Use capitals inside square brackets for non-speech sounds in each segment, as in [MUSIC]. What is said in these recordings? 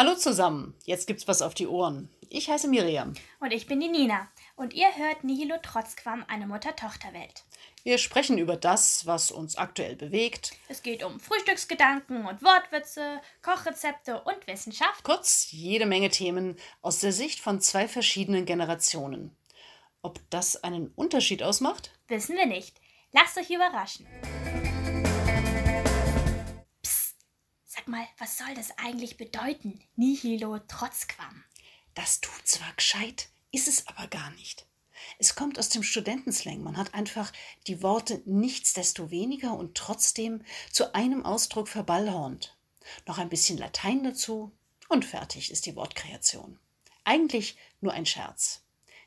Hallo zusammen, jetzt gibt's was auf die Ohren. Ich heiße Miriam. Und ich bin die Nina. Und ihr hört Nihilo Trotzquam, eine Mutter-Tochter-Welt. Wir sprechen über das, was uns aktuell bewegt. Es geht um Frühstücksgedanken und Wortwitze, Kochrezepte und Wissenschaft. Kurz jede Menge Themen aus der Sicht von zwei verschiedenen Generationen. Ob das einen Unterschied ausmacht? Wissen wir nicht. Lasst euch überraschen. Sag mal, was soll das eigentlich bedeuten? Nihilo Trotzquam. Das tut zwar gescheit, ist es aber gar nicht. Es kommt aus dem Studentenslang. Man hat einfach die Worte nichtsdestoweniger und trotzdem zu einem Ausdruck verballhornt. Noch ein bisschen Latein dazu und fertig ist die Wortkreation. Eigentlich nur ein Scherz.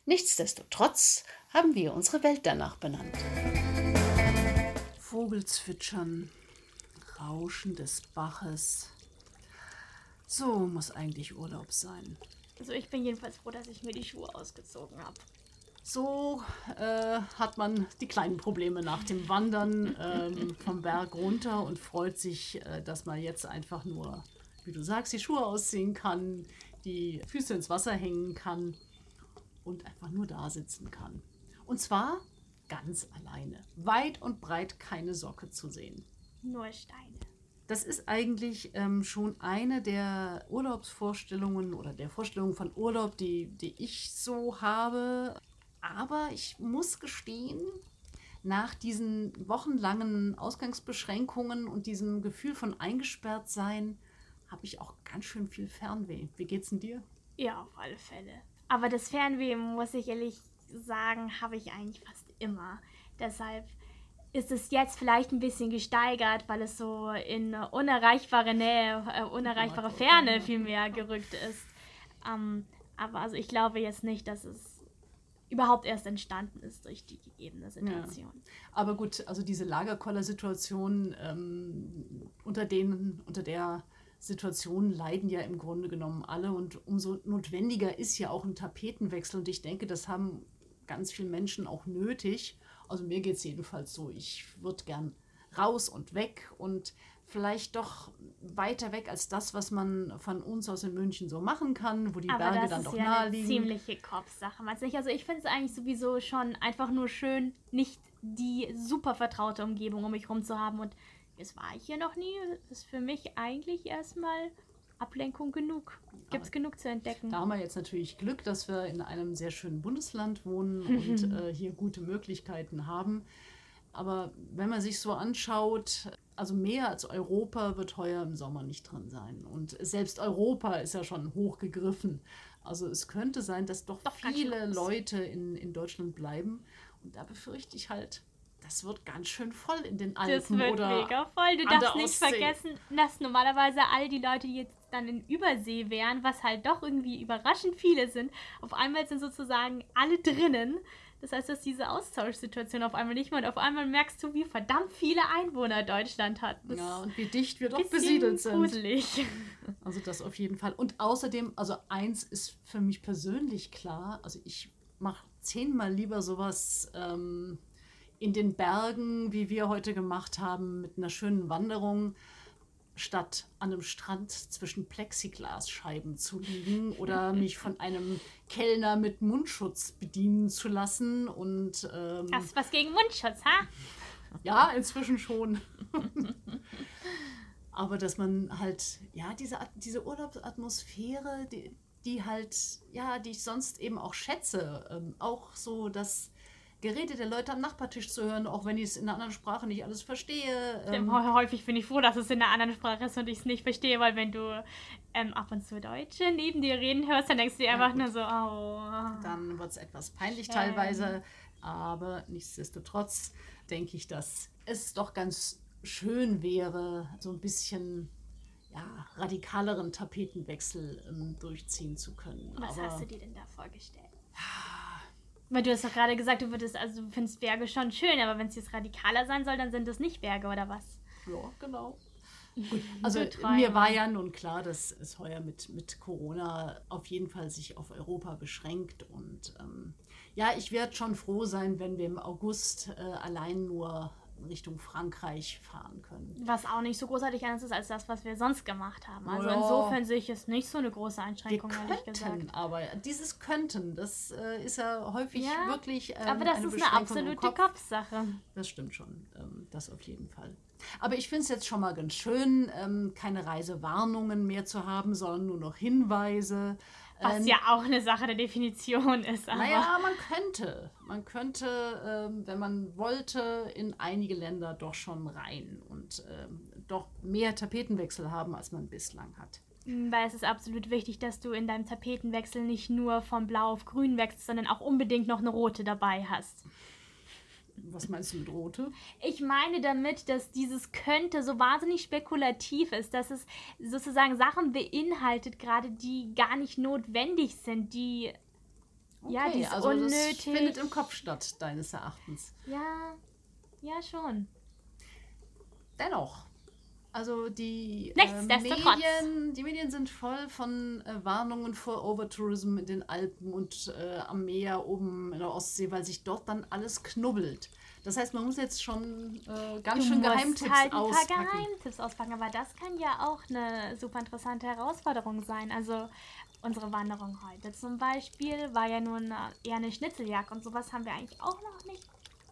Nichtsdestotrotz haben wir unsere Welt danach benannt. Vogelzwitschern, Rauschen des Baches. So muss eigentlich Urlaub sein. Also ich bin jedenfalls froh, dass ich mir die Schuhe ausgezogen habe. So äh, hat man die kleinen Probleme nach dem Wandern ähm, vom Berg runter und freut sich, äh, dass man jetzt einfach nur, wie du sagst, die Schuhe ausziehen kann, die Füße ins Wasser hängen kann und einfach nur da sitzen kann. Und zwar ganz alleine. Weit und breit keine Socke zu sehen. Nur Steine. Das ist eigentlich ähm, schon eine der Urlaubsvorstellungen oder der Vorstellungen von Urlaub, die, die ich so habe. Aber ich muss gestehen, nach diesen wochenlangen Ausgangsbeschränkungen und diesem Gefühl von eingesperrt sein, habe ich auch ganz schön viel Fernweh. Wie geht's denn dir? Ja, auf alle Fälle. Aber das Fernweh, muss ich ehrlich sagen, habe ich eigentlich fast immer. Deshalb ist es jetzt vielleicht ein bisschen gesteigert, weil es so in unerreichbare Nähe, äh, unerreichbare Ferne vielmehr gerückt ist. Ähm, aber also ich glaube jetzt nicht, dass es überhaupt erst entstanden ist durch die gegebene Situation. Ja. Aber gut, also diese Lagerkoller-Situation, ähm, unter denen, unter der Situation leiden ja im Grunde genommen alle und umso notwendiger ist ja auch ein Tapetenwechsel und ich denke, das haben ganz viele Menschen auch nötig. Also mir geht es jedenfalls so, ich würde gern raus und weg und vielleicht doch weiter weg als das, was man von uns aus in München so machen kann, wo die Aber Berge dann doch ja nahe liegen. Das ist eine ziemliche Kopfsache, meinst du nicht? Also ich finde es eigentlich sowieso schon einfach nur schön, nicht die super vertraute Umgebung um mich herum zu haben. Und jetzt war ich hier noch nie. Das ist für mich eigentlich erstmal Ablenkung genug. Gibt es genug zu entdecken. Da haben wir jetzt natürlich Glück, dass wir in einem sehr schönen Bundesland wohnen [LAUGHS] und äh, hier gute Möglichkeiten haben. Aber wenn man sich so anschaut, also mehr als Europa wird heuer im Sommer nicht drin sein. Und selbst Europa ist ja schon hochgegriffen. Also es könnte sein, dass doch, doch viele Leute in, in Deutschland bleiben. Und da befürchte ich halt, das wird ganz schön voll in den Alpen. Das wird oder mega voll. Du darfst nicht vergessen, dass normalerweise all die Leute, die jetzt dann in Übersee wären, was halt doch irgendwie überraschend viele sind, auf einmal sind sozusagen alle drinnen. Das heißt, dass diese Austauschsituation auf einmal nicht mehr und auf einmal merkst du, wie verdammt viele Einwohner Deutschland hat. Das ja, und wie dicht wir doch besiedelt sind. Gruselig. [LAUGHS] Also das auf jeden Fall. Und außerdem, also eins ist für mich persönlich klar, also ich mache zehnmal lieber sowas ähm, in den Bergen, wie wir heute gemacht haben, mit einer schönen Wanderung, statt an einem Strand zwischen Plexiglasscheiben zu liegen oder [LAUGHS] mich von einem Kellner mit Mundschutz bedienen zu lassen. Und, ähm, Hast du was gegen Mundschutz, ha? Ja, inzwischen schon. [LAUGHS] Aber dass man halt, ja, diese, diese Urlaubsatmosphäre, die, die halt, ja, die ich sonst eben auch schätze, ähm, auch so das Gerede der Leute am Nachbartisch zu hören, auch wenn ich es in einer anderen Sprache nicht alles verstehe. Ähm. Häufig bin ich froh, dass es in einer anderen Sprache ist und ich es nicht verstehe, weil wenn du ähm, ab und zu Deutsche neben dir reden hörst, dann denkst du dir einfach ja, nur so, oh. Dann wird es etwas peinlich Schön. teilweise, aber nichtsdestotrotz denke ich, dass es doch ganz schön wäre, so ein bisschen ja, radikaleren Tapetenwechsel ähm, durchziehen zu können. Was aber, hast du dir denn da vorgestellt? Weil du hast doch gerade gesagt, du würdest, also du findest Berge schon schön, aber wenn es jetzt radikaler sein soll, dann sind das nicht Berge oder was? Ja, genau. [LAUGHS] Gut, also mir war ja nun klar, dass es heuer mit, mit Corona auf jeden Fall sich auf Europa beschränkt. Und ähm, ja, ich werde schon froh sein, wenn wir im August äh, allein nur Richtung Frankreich fahren können. Was auch nicht so großartig anders ist als das, was wir sonst gemacht haben. Also ja. insofern sehe ich es nicht so eine große Einschränkung, wir ehrlich gesagt. Aber dieses könnten, das äh, ist ja häufig ja, wirklich. Ähm, aber das eine ist eine absolute Kopf. Kopfsache. Das stimmt schon. Ähm, das auf jeden Fall. Aber ich finde es jetzt schon mal ganz schön, ähm, keine Reisewarnungen mehr zu haben, sondern nur noch Hinweise. Was ähm, ja auch eine Sache der Definition ist. Aber. Naja, man könnte. Man könnte, ähm, wenn man wollte, in einige Länder doch schon rein und ähm, doch mehr Tapetenwechsel haben, als man bislang hat. Hm, weil es ist absolut wichtig, dass du in deinem Tapetenwechsel nicht nur von blau auf grün wechselst, sondern auch unbedingt noch eine rote dabei hast. Was meinst du mit rote? Ich meine damit, dass dieses könnte so wahnsinnig spekulativ ist, dass es sozusagen Sachen beinhaltet, gerade die gar nicht notwendig sind, die okay, ja, die also unnötig. Das findet im Kopf statt, deines Erachtens. Ja, ja schon. Dennoch, also die, äh, Medien, die Medien sind voll von äh, Warnungen vor Overtourism in den Alpen und äh, am Meer oben in der Ostsee, weil sich dort dann alles knubbelt. Das heißt, man muss jetzt schon äh, ganz du schön Geheimtipps halt ein auspacken. paar Geheimtipps auspacken, aber das kann ja auch eine super interessante Herausforderung sein. Also unsere Wanderung heute zum Beispiel war ja nun äh, eher eine Schnitzeljagd und sowas haben wir eigentlich auch noch nicht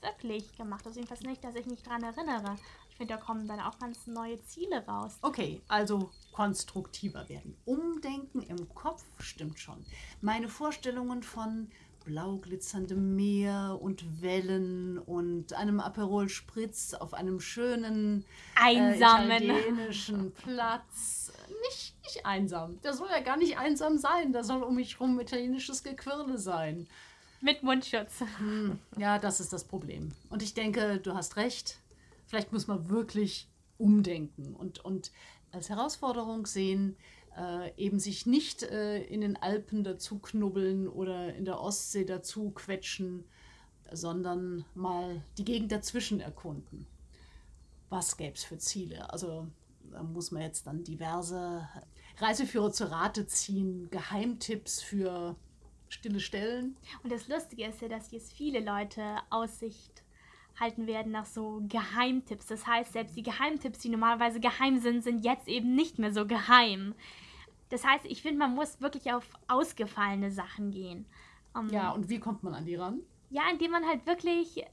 wirklich gemacht. Also jedenfalls nicht, dass ich mich daran erinnere finde, da kommen dann auch ganz neue Ziele raus. Okay, also konstruktiver werden. Umdenken im Kopf stimmt schon. Meine Vorstellungen von blau glitzerndem Meer und Wellen und einem Aperol Spritz auf einem schönen einsamen äh, italienischen Platz. Nicht, nicht einsam. Der soll ja gar nicht einsam sein. Da soll um mich herum italienisches Gequirle sein. Mit Mundschutz. Hm, ja, das ist das Problem. Und ich denke, du hast recht vielleicht muss man wirklich umdenken und, und als Herausforderung sehen, äh, eben sich nicht äh, in den Alpen dazu knubbeln oder in der Ostsee dazu quetschen, sondern mal die Gegend dazwischen erkunden. Was gäbe es für Ziele? Also da muss man jetzt dann diverse Reiseführer zu Rate ziehen, Geheimtipps für stille Stellen. Und das Lustige ist ja, dass jetzt viele Leute Aussicht halten werden nach so Geheimtipps. Das heißt, selbst die Geheimtipps, die normalerweise geheim sind, sind jetzt eben nicht mehr so geheim. Das heißt, ich finde, man muss wirklich auf ausgefallene Sachen gehen. Um, ähm, ja, und wie kommt man an die ran? Ja, indem man halt wirklich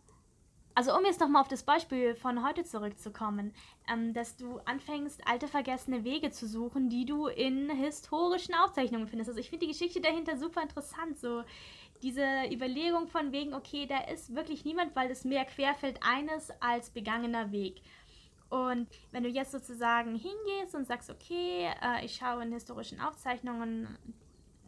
also um jetzt nochmal auf das Beispiel von heute zurückzukommen, ähm, dass du anfängst, alte vergessene Wege zu suchen, die du in historischen Aufzeichnungen findest. Also ich finde die Geschichte dahinter super interessant. So diese Überlegung von wegen, okay, da ist wirklich niemand, weil es mehr querfällt eines als begangener Weg. Und wenn du jetzt sozusagen hingehst und sagst, okay, äh, ich schaue in historischen Aufzeichnungen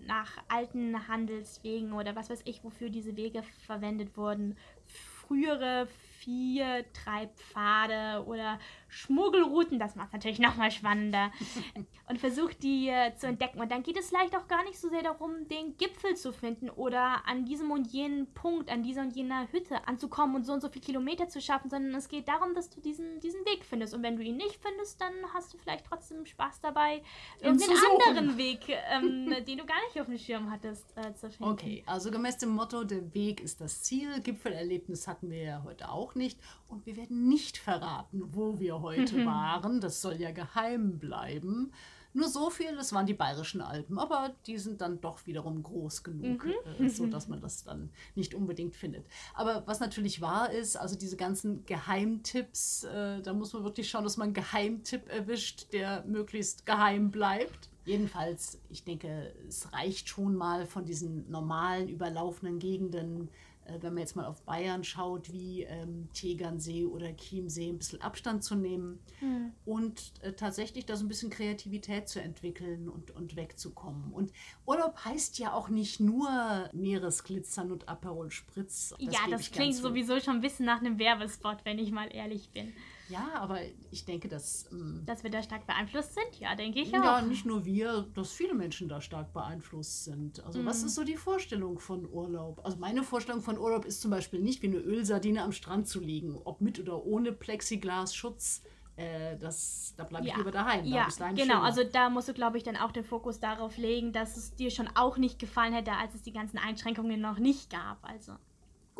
nach alten Handelswegen oder was weiß ich, wofür diese Wege verwendet wurden, frühere vier Treibpfade oder Schmuggelrouten, das macht es natürlich nochmal spannender. [LAUGHS] und versucht die äh, zu entdecken. Und dann geht es vielleicht auch gar nicht so sehr darum, den Gipfel zu finden oder an diesem und jenen Punkt, an dieser und jener Hütte anzukommen und so und so viele Kilometer zu schaffen, sondern es geht darum, dass du diesen, diesen Weg findest. Und wenn du ihn nicht findest, dann hast du vielleicht trotzdem Spaß dabei, irgendeinen anderen Weg, ähm, [LAUGHS] den du gar nicht auf dem Schirm hattest, äh, zu finden. Okay, also gemäß dem Motto, der Weg ist das Ziel. Gipfelerlebnis hatten wir ja heute auch nicht. Und wir werden nicht verraten, wo wir heute mhm. waren. Das soll ja geheim bleiben. Nur so viel, das waren die bayerischen Alpen, aber die sind dann doch wiederum groß genug, mhm. äh, so dass man das dann nicht unbedingt findet. Aber was natürlich wahr ist, also diese ganzen Geheimtipps, äh, da muss man wirklich schauen, dass man einen Geheimtipp erwischt, der möglichst geheim bleibt. Jedenfalls, ich denke, es reicht schon mal von diesen normalen überlaufenden Gegenden wenn man jetzt mal auf Bayern schaut, wie ähm, Tegernsee oder Chiemsee, ein bisschen Abstand zu nehmen mhm. und äh, tatsächlich da so ein bisschen Kreativität zu entwickeln und, und wegzukommen. Und Urlaub heißt ja auch nicht nur Meeresglitzern und Aperol Spritz. Das ja, das klingt sowieso schon ein bisschen nach einem Werbespot, wenn ich mal ehrlich bin. Ja, aber ich denke, dass. Ähm, dass wir da stark beeinflusst sind, ja, denke ich auch. Ja, nicht nur wir, dass viele Menschen da stark beeinflusst sind. Also, mhm. was ist so die Vorstellung von Urlaub? Also, meine Vorstellung von Urlaub ist zum Beispiel nicht wie eine Ölsardine am Strand zu liegen, ob mit oder ohne Plexiglasschutz. Äh, das, da bleibe ich ja. lieber daheim. Da ja, genau. Schöner. Also da musst du, glaube ich, dann auch den Fokus darauf legen, dass es dir schon auch nicht gefallen hätte, als es die ganzen Einschränkungen noch nicht gab. Also.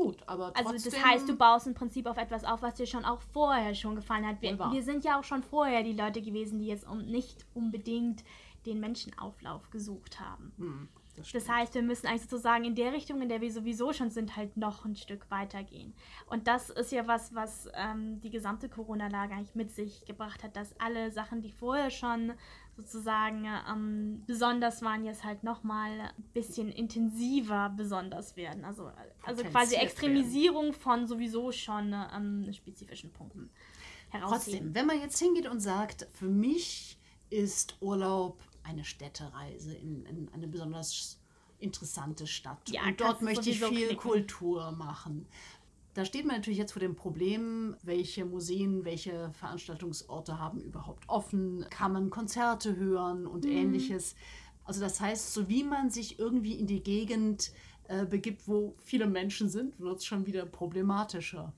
Gut, aber trotzdem... Also das heißt, du baust im Prinzip auf etwas auf, was dir schon auch vorher schon gefallen hat. Wir, wir sind ja auch schon vorher die Leute gewesen, die jetzt um, nicht unbedingt den Menschenauflauf gesucht haben. Hm, das, das, heißt, wir müssen eigentlich sozusagen in der Richtung, in der wir sowieso schon sind, halt noch ein Stück weitergehen. Und das ist ja was, was ähm, die gesamte Corona-Lage eigentlich mit sich gebracht hat, dass alle Sachen, die vorher schon sozusagen ähm, besonders waren, jetzt halt nochmal ein bisschen intensiver besonders werden. Also, also quasi Extremisierung werden. von sowieso schon ähm, spezifischen Punkten. Trotzdem, wenn man jetzt hingeht und sagt, für mich ist Urlaub eine Städtereise in, in eine besonders interessante Stadt. Ja, und dort möchte ich viel klicken. Kultur machen. Da steht man natürlich jetzt vor dem Problem, welche Museen, welche Veranstaltungsorte haben überhaupt offen, kann man Konzerte hören und mhm. ähnliches. Also das heißt, so wie man sich irgendwie in die Gegend äh, begibt, wo viele Menschen sind, wird es schon wieder problematischer.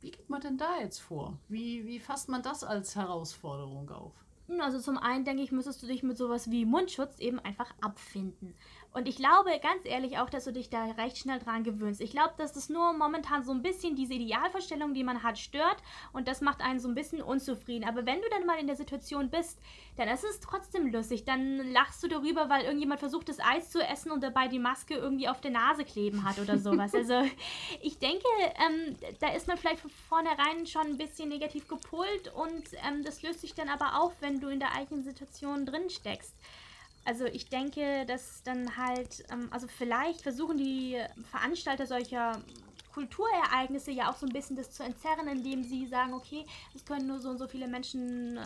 Wie geht man denn da jetzt vor? Wie, wie fasst man das als Herausforderung auf? Also zum einen denke ich, müsstest du dich mit sowas wie Mundschutz eben einfach abfinden. Und ich glaube ganz ehrlich auch, dass du dich da recht schnell dran gewöhnst. Ich glaube, dass das nur momentan so ein bisschen diese Idealvorstellung, die man hat, stört und das macht einen so ein bisschen unzufrieden. Aber wenn du dann mal in der Situation bist, dann ist es trotzdem lustig. Dann lachst du darüber, weil irgendjemand versucht, das Eis zu essen und dabei die Maske irgendwie auf der Nase kleben hat oder sowas. also [LAUGHS] ich denke, ähm, da ist man vielleicht von vornherein schon ein bisschen negativ gepolt und ähm, das löst sich dann aber auf, wenn du in der eigenen Situation drin steckst. Also ich denke, dass dann halt, ähm, also vielleicht versuchen die Veranstalter solcher Kulturereignisse ja auch so ein bisschen das zu entzerren, indem sie sagen, okay, es können nur so und so viele Menschen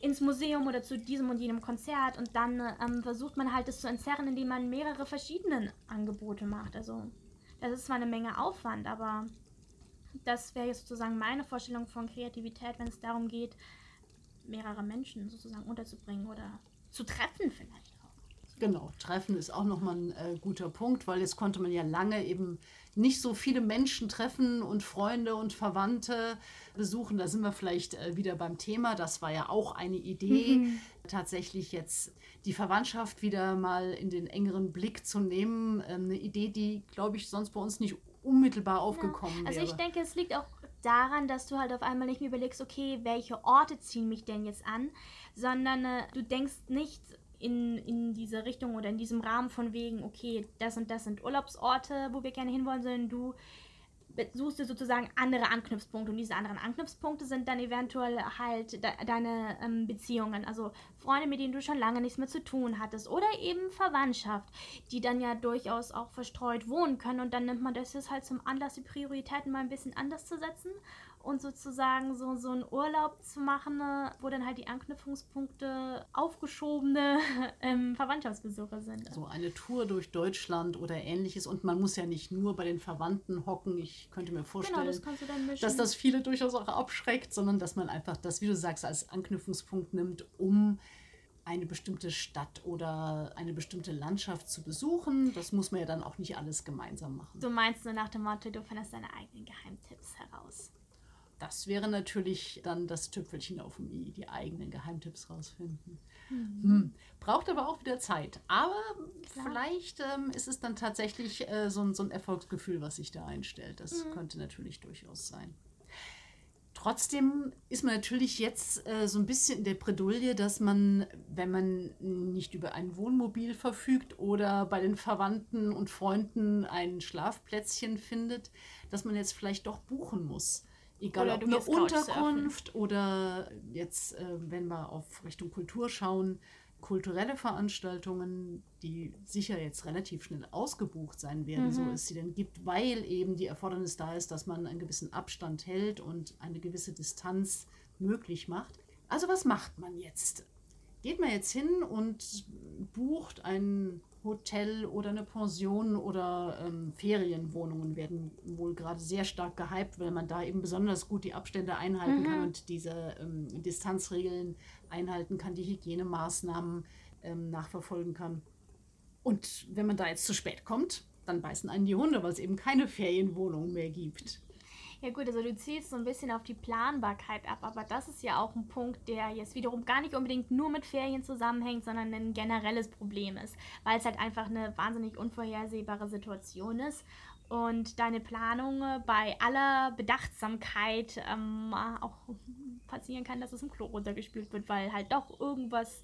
ins Museum oder zu diesem und jenem Konzert und dann ähm, versucht man halt das zu entzerren, indem man mehrere verschiedene Angebote macht. Also das ist zwar eine Menge Aufwand, aber das wäre sozusagen meine Vorstellung von Kreativität, wenn es darum geht, mehrere Menschen sozusagen unterzubringen oder zu treffen vielleicht auch. Genau, treffen ist auch nochmal ein äh, guter Punkt, weil jetzt konnte man ja lange eben nicht so viele Menschen treffen und Freunde und Verwandte besuchen. Da sind wir vielleicht äh, wieder beim Thema. Das war ja auch eine Idee, mhm. tatsächlich jetzt die Verwandtschaft wieder mal in den engeren Blick zu nehmen. Ähm, eine Idee, die, glaube ich, sonst bei uns nicht unmittelbar aufgekommen ja. also wäre. Also ich denke, es liegt auch daran, dass du halt auf einmal nicht mehr überlegst, okay, welche Orte ziehen mich denn jetzt an, sondern äh, du denkst nicht in, in diese Richtung oder in diesem Rahmen von wegen, okay, das und das sind Urlaubsorte, wo wir gerne hinwollen, sondern du suchst dir sozusagen andere Anknüpfpunkte und diese anderen Anknüpfpunkte sind dann eventuell halt de deine ähm, Beziehungen, also Freunde, mit denen du schon lange nichts mehr zu tun hattest oder eben Verwandtschaft, die dann ja durchaus auch verstreut wohnen können. Und dann nimmt man das jetzt halt zum Anlass, die Prioritäten mal ein bisschen anders zu setzen und sozusagen so, so einen Urlaub zu machen, ne, wo dann halt die Anknüpfungspunkte aufgeschobene [LAUGHS] ähm, Verwandtschaftsbesuche sind. So eine Tour durch Deutschland oder ähnliches und man muss ja nicht nur bei den Verwandten hocken. Ich könnte mir vorstellen, genau, das dass das viele durchaus auch abschreckt, sondern dass man einfach das, wie du sagst, als Anknüpfungspunkt nimmt, um eine bestimmte Stadt oder eine bestimmte Landschaft zu besuchen. Das muss man ja dann auch nicht alles gemeinsam machen. Du meinst nur nach dem Motto, du findest deine eigenen Geheimtipps heraus. Das wäre natürlich dann das Tüpfelchen auf dem i, die eigenen Geheimtipps rausfinden. Mhm. Hm. Braucht aber auch wieder Zeit. Aber Klar. vielleicht ähm, ist es dann tatsächlich äh, so, ein, so, ein, Erfolgsgefühl, was sich da einstellt. Das mhm. könnte natürlich durchaus sein. Trotzdem ist man natürlich jetzt äh, so ein bisschen in der Bredouille, dass man, wenn man nicht über ein Wohnmobil verfügt oder bei den Verwandten und Freunden ein Schlafplätzchen findet, dass man jetzt vielleicht doch buchen muss. Egal oder ob eine Unterkunft oder jetzt, äh, wenn wir auf Richtung Kultur schauen, kulturelle Veranstaltungen, die sicher jetzt relativ schnell ausgebucht sein werden, mhm. so es sie denn gibt, weil eben die Erfordernis da ist, dass man einen gewissen Abstand hält und eine gewisse Distanz möglich macht. Also was macht man jetzt? Geht man jetzt hin und bucht einen Hotel oder eine Pension oder ähm, Ferienwohnungen werden wohl gerade sehr stark gehypt, weil man da eben besonders gut die Abstände einhalten mhm. kann und diese ähm, Distanzregeln einhalten kann, die Hygienemaßnahmen ähm, nachverfolgen kann. Und wenn man da jetzt zu spät kommt, dann beißen einen die Hunde, weil es eben keine Ferienwohnungen mehr gibt. Ja gut, also du zielst so ein bisschen auf die Planbarkeit ab, aber das ist ja auch ein Punkt, der jetzt wiederum gar nicht unbedingt nur mit Ferien zusammenhängt, sondern ein generelles Problem ist, weil es halt einfach eine wahnsinnig unvorhersehbare Situation ist und deine Planung bei aller Bedachtsamkeit ähm, auch passieren kann, dass es im Klo runtergespült wird, weil halt doch irgendwas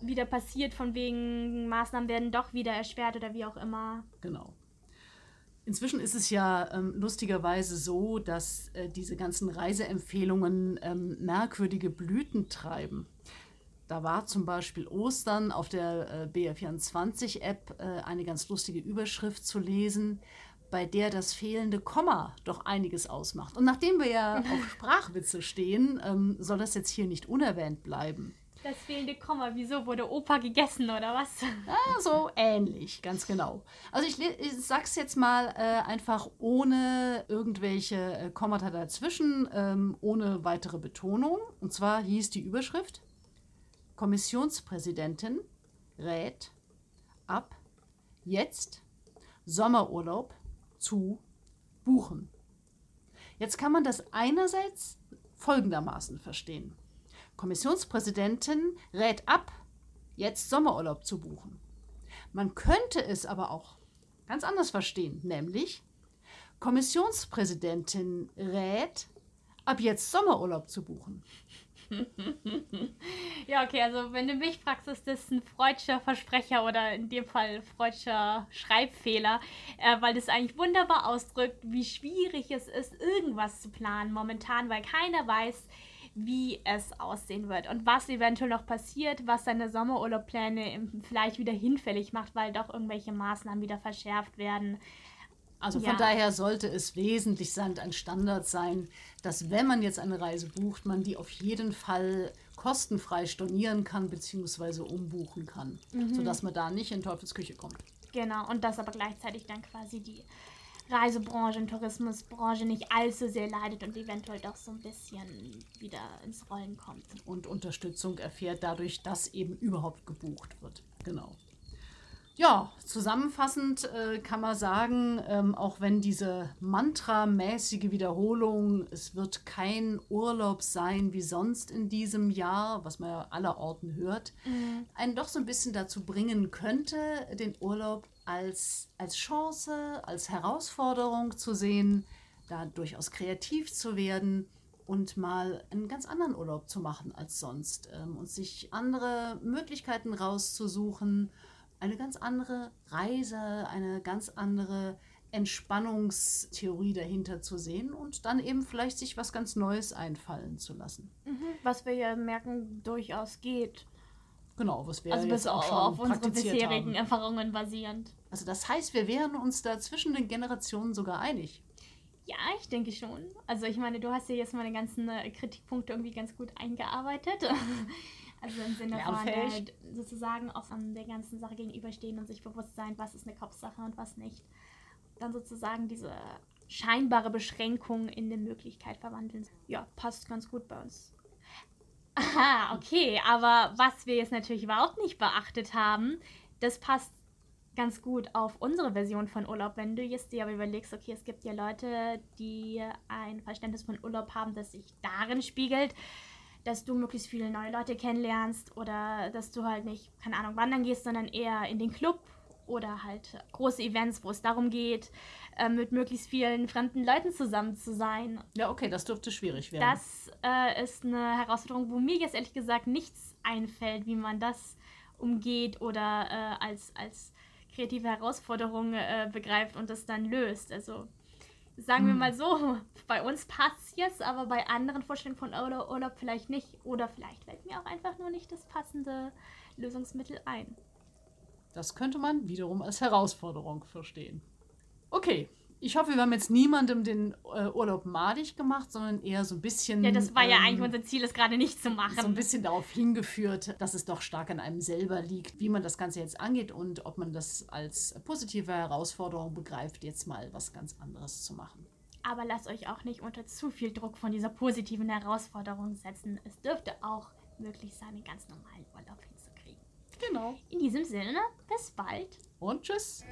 wieder passiert, von wegen Maßnahmen werden doch wieder erschwert oder wie auch immer. Genau. Inzwischen ist es ja ähm, lustigerweise so, dass äh, diese ganzen Reiseempfehlungen ähm, merkwürdige Blüten treiben. Da war zum Beispiel Ostern auf der äh, BR24-App äh, eine ganz lustige Überschrift zu lesen, bei der das fehlende Komma doch einiges ausmacht. Und nachdem wir ja [LAUGHS] auf Sprachwitze stehen, ähm, soll das jetzt hier nicht unerwähnt bleiben. Das fehlende Komma, wieso wurde Opa gegessen oder was? Ja, [LAUGHS] so ähnlich, ganz genau. Also ich, ich sag's jetzt mal äh, einfach ohne irgendwelche äh, Kommata dazwischen, ähm, ohne weitere Betonung. Und zwar hieß die Überschrift Kommissionspräsidentin rät ab jetzt Sommerurlaub zu buchen. Jetzt kann man das einerseits folgendermaßen verstehen. Kommissionspräsidentin rät ab, jetzt Sommerurlaub zu buchen. Man könnte es aber auch ganz anders verstehen, nämlich Kommissionspräsidentin rät, ab jetzt Sommerurlaub zu buchen. [LAUGHS] ja, okay, also wenn du mich fragst, ist das ein freudscher Versprecher oder in dem Fall freudscher Schreibfehler, äh, weil das eigentlich wunderbar ausdrückt, wie schwierig es ist, irgendwas zu planen momentan, weil keiner weiß, wie es aussehen wird und was eventuell noch passiert, was seine Sommerurlaubpläne vielleicht wieder hinfällig macht, weil doch irgendwelche Maßnahmen wieder verschärft werden. Also von ja. daher sollte es wesentlich sein, ein Standard sein, dass wenn man jetzt eine Reise bucht, man die auf jeden Fall kostenfrei stornieren kann bzw. umbuchen kann, mhm. sodass man da nicht in Teufelsküche kommt. Genau, und dass aber gleichzeitig dann quasi die Reisebranche und Tourismusbranche nicht allzu sehr leidet und eventuell doch so ein bisschen wieder ins Rollen kommt. Und Unterstützung erfährt dadurch, dass eben überhaupt gebucht wird. Genau. Ja, zusammenfassend äh, kann man sagen, ähm, auch wenn diese mantramäßige Wiederholung, es wird kein Urlaub sein wie sonst in diesem Jahr, was man ja allerorten hört, mhm. einen doch so ein bisschen dazu bringen könnte, den Urlaub als, als Chance, als Herausforderung zu sehen, da durchaus kreativ zu werden und mal einen ganz anderen Urlaub zu machen als sonst ähm, und sich andere Möglichkeiten rauszusuchen, eine ganz andere Reise, eine ganz andere Entspannungstheorie dahinter zu sehen und dann eben vielleicht sich was ganz Neues einfallen zu lassen. Mhm, was wir ja merken, durchaus geht. Genau, was wir also jetzt auch schon auf unsere bisherigen haben. Erfahrungen basierend. Also das heißt, wir wären uns da zwischen den Generationen sogar einig. Ja, ich denke schon. Also ich meine, du hast ja jetzt meine ganzen äh, Kritikpunkte irgendwie ganz gut eingearbeitet. [LAUGHS] also im Sinne von äh, sozusagen offen der ganzen Sache gegenüberstehen und sich bewusst sein, was ist eine Kopfsache und was nicht. Dann sozusagen diese scheinbare Beschränkung in eine Möglichkeit verwandeln. Ja, passt ganz gut bei uns. Aha, okay, aber was wir jetzt natürlich überhaupt nicht beachtet haben, das passt ganz gut auf unsere Version von Urlaub. Wenn du jetzt dir aber überlegst, okay, es gibt ja Leute, die ein Verständnis von Urlaub haben, das sich darin spiegelt, dass du möglichst viele neue Leute kennenlernst oder dass du halt nicht, keine Ahnung, wandern gehst, sondern eher in den Club oder halt große Events, wo es darum geht, äh, mit möglichst vielen fremden Leuten zusammen zu sein. Ja, okay, das dürfte schwierig werden. Das äh, ist eine Herausforderung, wo mir jetzt ehrlich gesagt nichts einfällt, wie man das umgeht oder äh, als, als kreative Herausforderung äh, begreift und das dann löst. Also sagen hm. wir mal so, [LAUGHS] bei uns passt es jetzt, aber bei anderen Vorstellungen von Urlaub, Urlaub vielleicht nicht. Oder vielleicht fällt mir auch einfach nur nicht das passende Lösungsmittel ein. Das könnte man wiederum als Herausforderung verstehen. Okay, ich hoffe, wir haben jetzt niemandem den äh, Urlaub madig gemacht, sondern eher so ein bisschen. Ja, das war ähm, ja eigentlich unser Ziel, es gerade nicht zu machen. So ein bisschen darauf hingeführt, dass es doch stark an einem selber liegt, wie man das Ganze jetzt angeht und ob man das als positive Herausforderung begreift, jetzt mal was ganz anderes zu machen. Aber lasst euch auch nicht unter zu viel Druck von dieser positiven Herausforderung setzen. Es dürfte auch möglich sein, einen ganz normalen Urlaub hinzukriegen. Genau. In diesem Sinne, bis bald. Und tschüss.